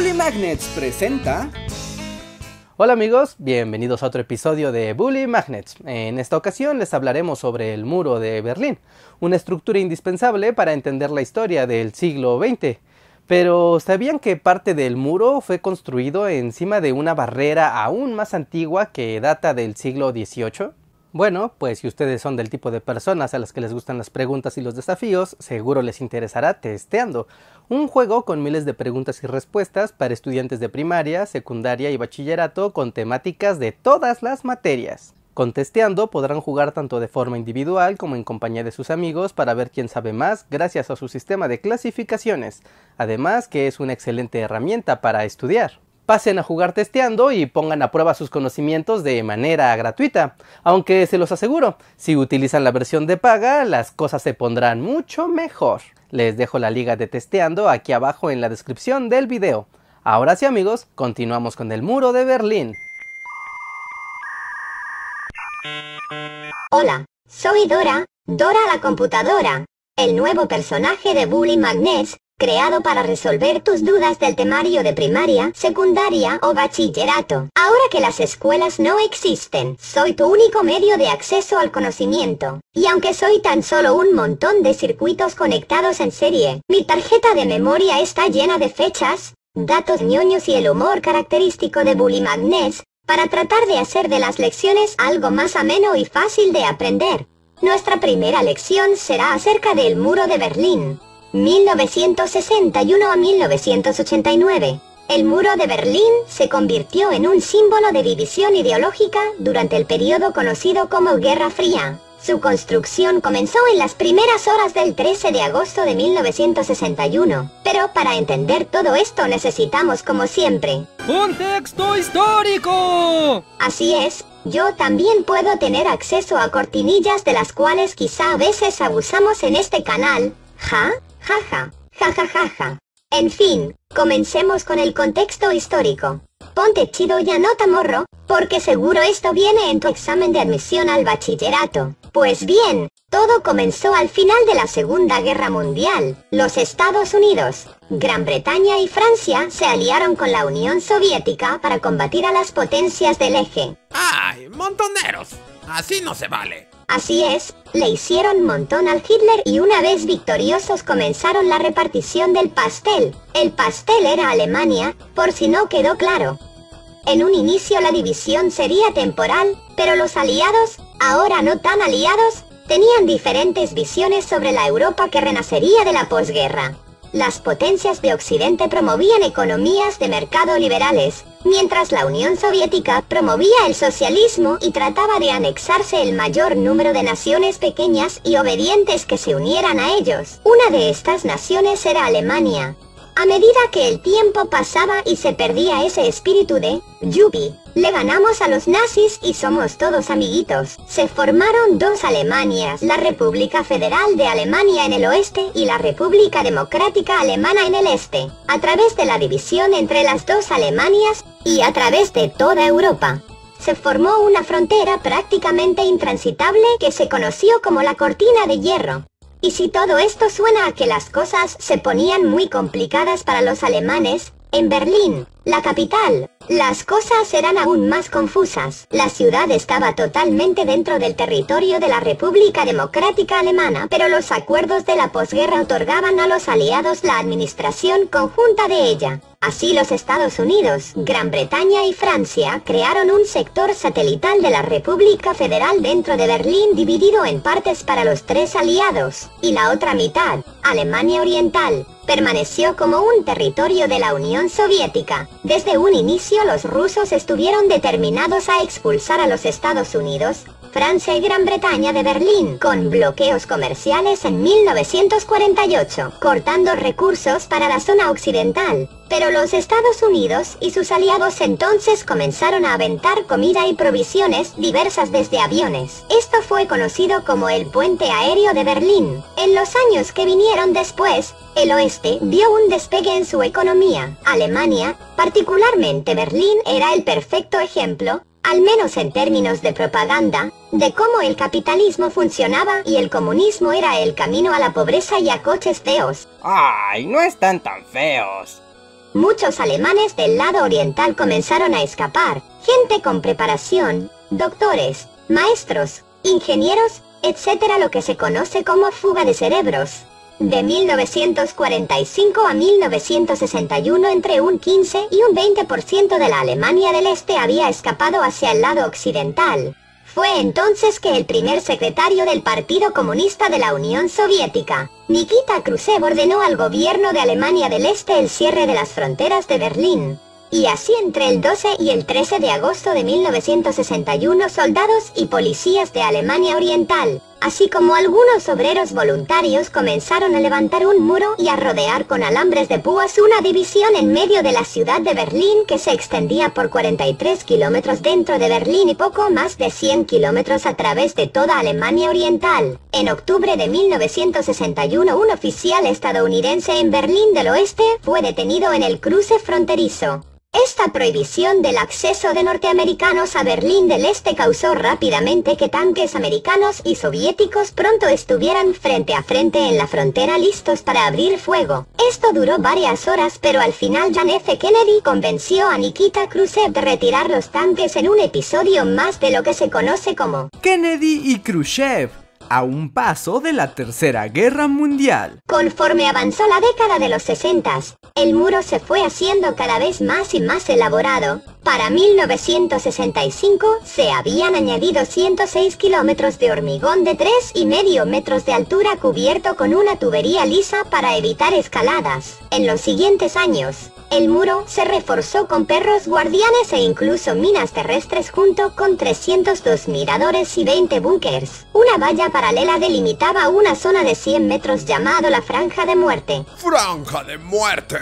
Bully Magnets presenta... Hola amigos, bienvenidos a otro episodio de Bully Magnets. En esta ocasión les hablaremos sobre el muro de Berlín, una estructura indispensable para entender la historia del siglo XX. Pero ¿sabían que parte del muro fue construido encima de una barrera aún más antigua que data del siglo XVIII? Bueno, pues si ustedes son del tipo de personas a las que les gustan las preguntas y los desafíos, seguro les interesará Testeando, un juego con miles de preguntas y respuestas para estudiantes de primaria, secundaria y bachillerato con temáticas de todas las materias. Con Testeando podrán jugar tanto de forma individual como en compañía de sus amigos para ver quién sabe más gracias a su sistema de clasificaciones, además que es una excelente herramienta para estudiar pasen a jugar testeando y pongan a prueba sus conocimientos de manera gratuita. Aunque se los aseguro, si utilizan la versión de paga, las cosas se pondrán mucho mejor. Les dejo la liga de testeando aquí abajo en la descripción del video. Ahora sí amigos, continuamos con el muro de Berlín. Hola, soy Dora, Dora la computadora, el nuevo personaje de Bully Magnets, creado para resolver tus dudas del temario de primaria, secundaria o bachillerato. Ahora que las escuelas no existen, soy tu único medio de acceso al conocimiento. Y aunque soy tan solo un montón de circuitos conectados en serie, mi tarjeta de memoria está llena de fechas, datos ñoños y el humor característico de Bully para tratar de hacer de las lecciones algo más ameno y fácil de aprender. Nuestra primera lección será acerca del muro de Berlín. 1961 a 1989. El muro de Berlín se convirtió en un símbolo de división ideológica durante el periodo conocido como Guerra Fría. Su construcción comenzó en las primeras horas del 13 de agosto de 1961. Pero para entender todo esto necesitamos, como siempre, ¡Contexto histórico! Así es, yo también puedo tener acceso a cortinillas de las cuales quizá a veces abusamos en este canal. ¿Ja? Jaja, jajajaja. En fin, comencemos con el contexto histórico. Ponte chido y anota morro, porque seguro esto viene en tu examen de admisión al bachillerato. Pues bien, todo comenzó al final de la Segunda Guerra Mundial. Los Estados Unidos, Gran Bretaña y Francia se aliaron con la Unión Soviética para combatir a las potencias del eje. ¡Ay, montoneros! Así no se vale. Así es, le hicieron montón al Hitler y una vez victoriosos comenzaron la repartición del pastel. El pastel era Alemania, por si no quedó claro. En un inicio la división sería temporal, pero los aliados, ahora no tan aliados, tenían diferentes visiones sobre la Europa que renacería de la posguerra. Las potencias de Occidente promovían economías de mercado liberales, mientras la Unión Soviética promovía el socialismo y trataba de anexarse el mayor número de naciones pequeñas y obedientes que se unieran a ellos. Una de estas naciones era Alemania, a medida que el tiempo pasaba y se perdía ese espíritu de Yupi, le ganamos a los nazis y somos todos amiguitos. Se formaron dos Alemanias, la República Federal de Alemania en el oeste y la República Democrática Alemana en el este, a través de la división entre las dos Alemanias y a través de toda Europa. Se formó una frontera prácticamente intransitable que se conoció como la Cortina de Hierro. Y si todo esto suena a que las cosas se ponían muy complicadas para los alemanes, en Berlín, la capital, las cosas eran aún más confusas. La ciudad estaba totalmente dentro del territorio de la República Democrática Alemana, pero los acuerdos de la posguerra otorgaban a los aliados la administración conjunta de ella. Así los Estados Unidos, Gran Bretaña y Francia crearon un sector satelital de la República Federal dentro de Berlín dividido en partes para los tres aliados, y la otra mitad, Alemania Oriental, permaneció como un territorio de la Unión Soviética. Desde un inicio los rusos estuvieron determinados a expulsar a los Estados Unidos, Francia y Gran Bretaña de Berlín, con bloqueos comerciales en 1948, cortando recursos para la zona occidental. Pero los Estados Unidos y sus aliados entonces comenzaron a aventar comida y provisiones diversas desde aviones. Esto fue conocido como el Puente Aéreo de Berlín. En los años que vinieron después, el oeste vio un despegue en su economía. Alemania, particularmente Berlín, era el perfecto ejemplo al menos en términos de propaganda, de cómo el capitalismo funcionaba y el comunismo era el camino a la pobreza y a coches feos. ¡Ay, no están tan feos! muchos alemanes del lado oriental comenzaron a escapar, gente con preparación, doctores, maestros, ingenieros, etcétera, lo que se conoce como fuga de cerebros. De 1945 a 1961 entre un 15 y un 20% de la Alemania del Este había escapado hacia el lado occidental. Fue entonces que el primer secretario del Partido Comunista de la Unión Soviética, Nikita Khrushchev ordenó al gobierno de Alemania del Este el cierre de las fronteras de Berlín. Y así entre el 12 y el 13 de agosto de 1961 soldados y policías de Alemania Oriental, así como algunos obreros voluntarios comenzaron a levantar un muro y a rodear con alambres de púas una división en medio de la ciudad de Berlín que se extendía por 43 kilómetros dentro de Berlín y poco más de 100 kilómetros a través de toda Alemania Oriental. En octubre de 1961 un oficial estadounidense en Berlín del Oeste fue detenido en el cruce fronterizo. Esta prohibición del acceso de norteamericanos a Berlín del Este causó rápidamente que tanques americanos y soviéticos pronto estuvieran frente a frente en la frontera listos para abrir fuego. Esto duró varias horas pero al final John F. Kennedy convenció a Nikita Khrushchev de retirar los tanques en un episodio más de lo que se conoce como Kennedy y Khrushchev a un paso de la Tercera Guerra Mundial. Conforme avanzó la década de los 60, el muro se fue haciendo cada vez más y más elaborado. Para 1965 se habían añadido 106 kilómetros de hormigón de 3,5 metros de altura cubierto con una tubería lisa para evitar escaladas. En los siguientes años, el muro se reforzó con perros guardianes e incluso minas terrestres junto con 302 miradores y 20 búnkers. Una valla paralela delimitaba una zona de 100 metros llamado la Franja de Muerte. ¡Franja de muerte!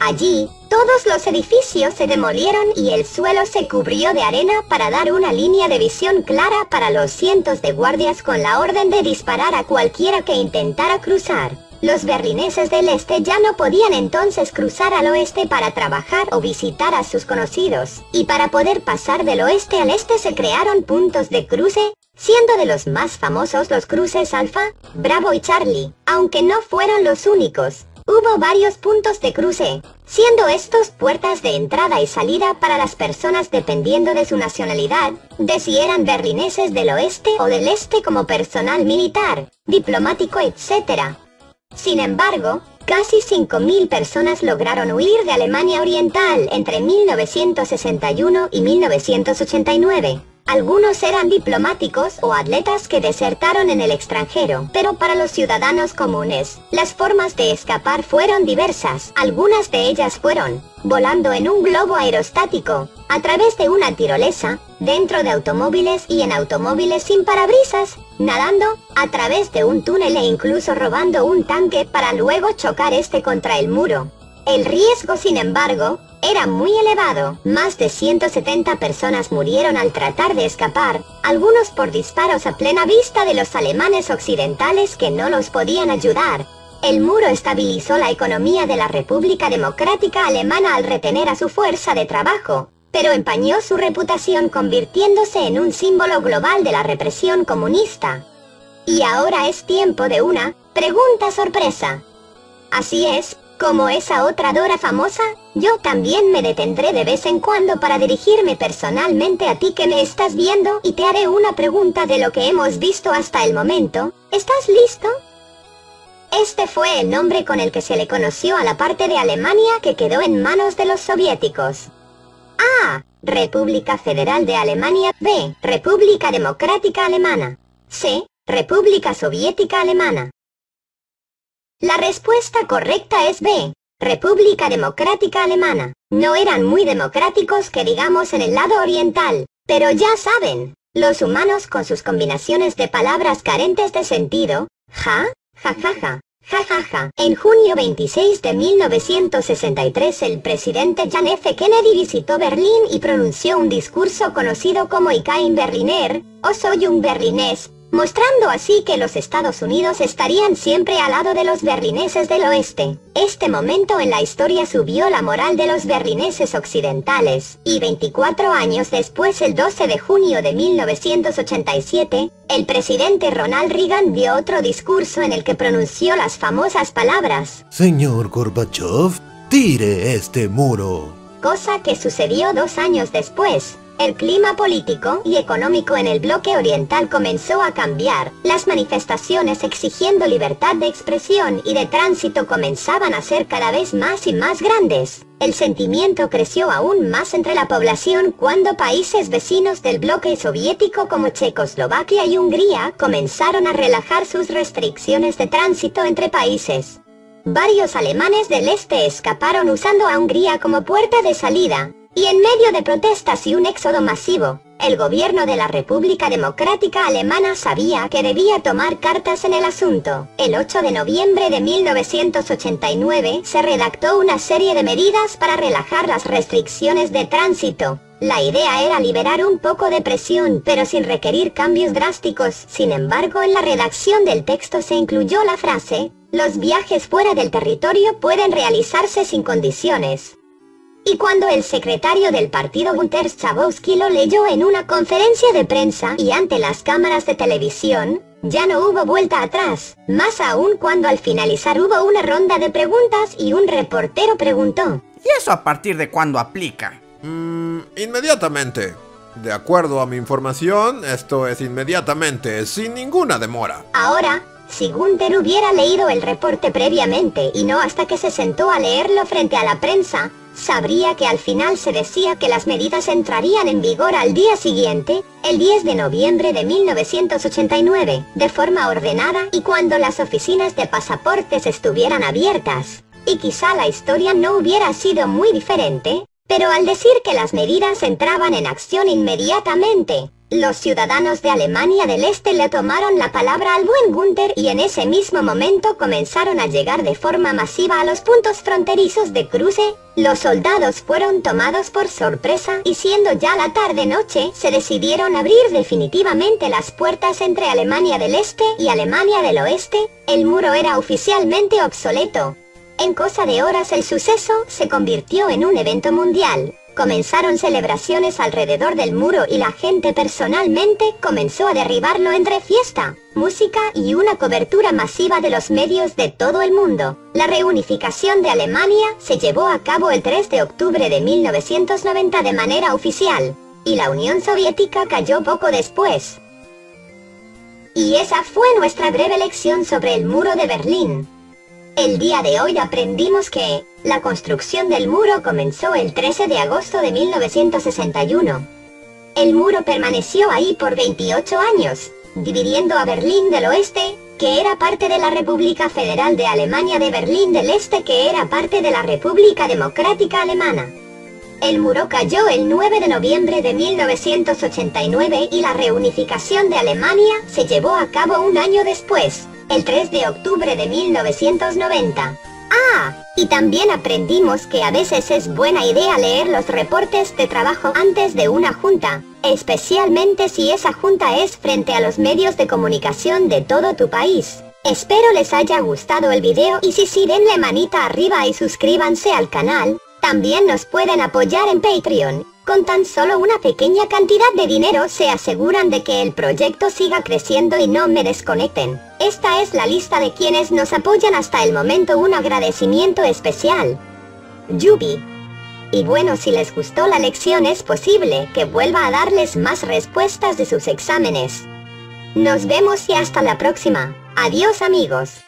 Allí, todos los edificios se demolieron y el suelo se cubrió de arena para dar una línea de visión clara para los cientos de guardias con la orden de disparar a cualquiera que intentara cruzar. Los berlineses del este ya no podían entonces cruzar al oeste para trabajar o visitar a sus conocidos, y para poder pasar del oeste al este se crearon puntos de cruce, siendo de los más famosos los cruces Alfa, Bravo y Charlie, aunque no fueron los únicos. Hubo varios puntos de cruce, siendo estos puertas de entrada y salida para las personas dependiendo de su nacionalidad, de si eran berlineses del oeste o del este como personal militar, diplomático, etc. Sin embargo, casi 5.000 personas lograron huir de Alemania Oriental entre 1961 y 1989. Algunos eran diplomáticos o atletas que desertaron en el extranjero, pero para los ciudadanos comunes, las formas de escapar fueron diversas. Algunas de ellas fueron volando en un globo aerostático, a través de una tirolesa, dentro de automóviles y en automóviles sin parabrisas, nadando, a través de un túnel e incluso robando un tanque para luego chocar este contra el muro. El riesgo, sin embargo, era muy elevado. Más de 170 personas murieron al tratar de escapar, algunos por disparos a plena vista de los alemanes occidentales que no los podían ayudar. El muro estabilizó la economía de la República Democrática Alemana al retener a su fuerza de trabajo, pero empañó su reputación convirtiéndose en un símbolo global de la represión comunista. Y ahora es tiempo de una pregunta sorpresa. Así es, como esa otra Dora famosa, yo también me detendré de vez en cuando para dirigirme personalmente a ti que me estás viendo y te haré una pregunta de lo que hemos visto hasta el momento. ¿Estás listo? Este fue el nombre con el que se le conoció a la parte de Alemania que quedó en manos de los soviéticos. A. República Federal de Alemania. B. República Democrática Alemana. C. República Soviética Alemana. La respuesta correcta es B. República Democrática Alemana. No eran muy democráticos que digamos en el lado oriental, pero ya saben, los humanos con sus combinaciones de palabras carentes de sentido, ja, ja ja ja, ja ja ja. En junio 26 de 1963 el presidente John F. Kennedy visitó Berlín y pronunció un discurso conocido como Ich ein Berliner, o soy un berlinés, mostrando así que los Estados Unidos estarían siempre al lado de los berlineses del oeste. Este momento en la historia subió la moral de los berlineses occidentales, y 24 años después, el 12 de junio de 1987, el presidente Ronald Reagan dio otro discurso en el que pronunció las famosas palabras. Señor Gorbachev, tire este muro. Cosa que sucedió dos años después. El clima político y económico en el bloque oriental comenzó a cambiar. Las manifestaciones exigiendo libertad de expresión y de tránsito comenzaban a ser cada vez más y más grandes. El sentimiento creció aún más entre la población cuando países vecinos del bloque soviético como Checoslovaquia y Hungría comenzaron a relajar sus restricciones de tránsito entre países. Varios alemanes del este escaparon usando a Hungría como puerta de salida, y en medio de protestas y un éxodo masivo, el gobierno de la República Democrática Alemana sabía que debía tomar cartas en el asunto. El 8 de noviembre de 1989 se redactó una serie de medidas para relajar las restricciones de tránsito. La idea era liberar un poco de presión, pero sin requerir cambios drásticos. Sin embargo, en la redacción del texto se incluyó la frase, los viajes fuera del territorio pueden realizarse sin condiciones. Y cuando el secretario del partido Gunter Schabowski lo leyó en una conferencia de prensa y ante las cámaras de televisión, ya no hubo vuelta atrás, más aún cuando al finalizar hubo una ronda de preguntas y un reportero preguntó. ¿Y eso a partir de cuándo aplica? Mmm, inmediatamente. De acuerdo a mi información, esto es inmediatamente, sin ninguna demora. Ahora, si Gunther hubiera leído el reporte previamente y no hasta que se sentó a leerlo frente a la prensa, sabría que al final se decía que las medidas entrarían en vigor al día siguiente, el 10 de noviembre de 1989, de forma ordenada y cuando las oficinas de pasaportes estuvieran abiertas. Y quizá la historia no hubiera sido muy diferente, pero al decir que las medidas entraban en acción inmediatamente, los ciudadanos de Alemania del Este le tomaron la palabra al buen Gunther y en ese mismo momento comenzaron a llegar de forma masiva a los puntos fronterizos de cruce, los soldados fueron tomados por sorpresa y siendo ya la tarde-noche se decidieron abrir definitivamente las puertas entre Alemania del Este y Alemania del Oeste, el muro era oficialmente obsoleto. En cosa de horas el suceso se convirtió en un evento mundial, Comenzaron celebraciones alrededor del muro y la gente personalmente comenzó a derribarlo entre fiesta, música y una cobertura masiva de los medios de todo el mundo. La reunificación de Alemania se llevó a cabo el 3 de octubre de 1990 de manera oficial, y la Unión Soviética cayó poco después. Y esa fue nuestra breve lección sobre el muro de Berlín. El día de hoy aprendimos que, la construcción del muro comenzó el 13 de agosto de 1961. El muro permaneció ahí por 28 años, dividiendo a Berlín del Oeste, que era parte de la República Federal de Alemania de Berlín del Este que era parte de la República Democrática Alemana. El muro cayó el 9 de noviembre de 1989 y la reunificación de Alemania se llevó a cabo un año después, el 3 de octubre de 1990. Ah, y también aprendimos que a veces es buena idea leer los reportes de trabajo antes de una junta, especialmente si esa junta es frente a los medios de comunicación de todo tu país. Espero les haya gustado el video y si sí denle manita arriba y suscríbanse al canal, también nos pueden apoyar en Patreon. Con tan solo una pequeña cantidad de dinero se aseguran de que el proyecto siga creciendo y no me desconecten. Esta es la lista de quienes nos apoyan hasta el momento un agradecimiento especial. Yubi. Y bueno, si les gustó la lección es posible que vuelva a darles más respuestas de sus exámenes. Nos vemos y hasta la próxima. Adiós amigos.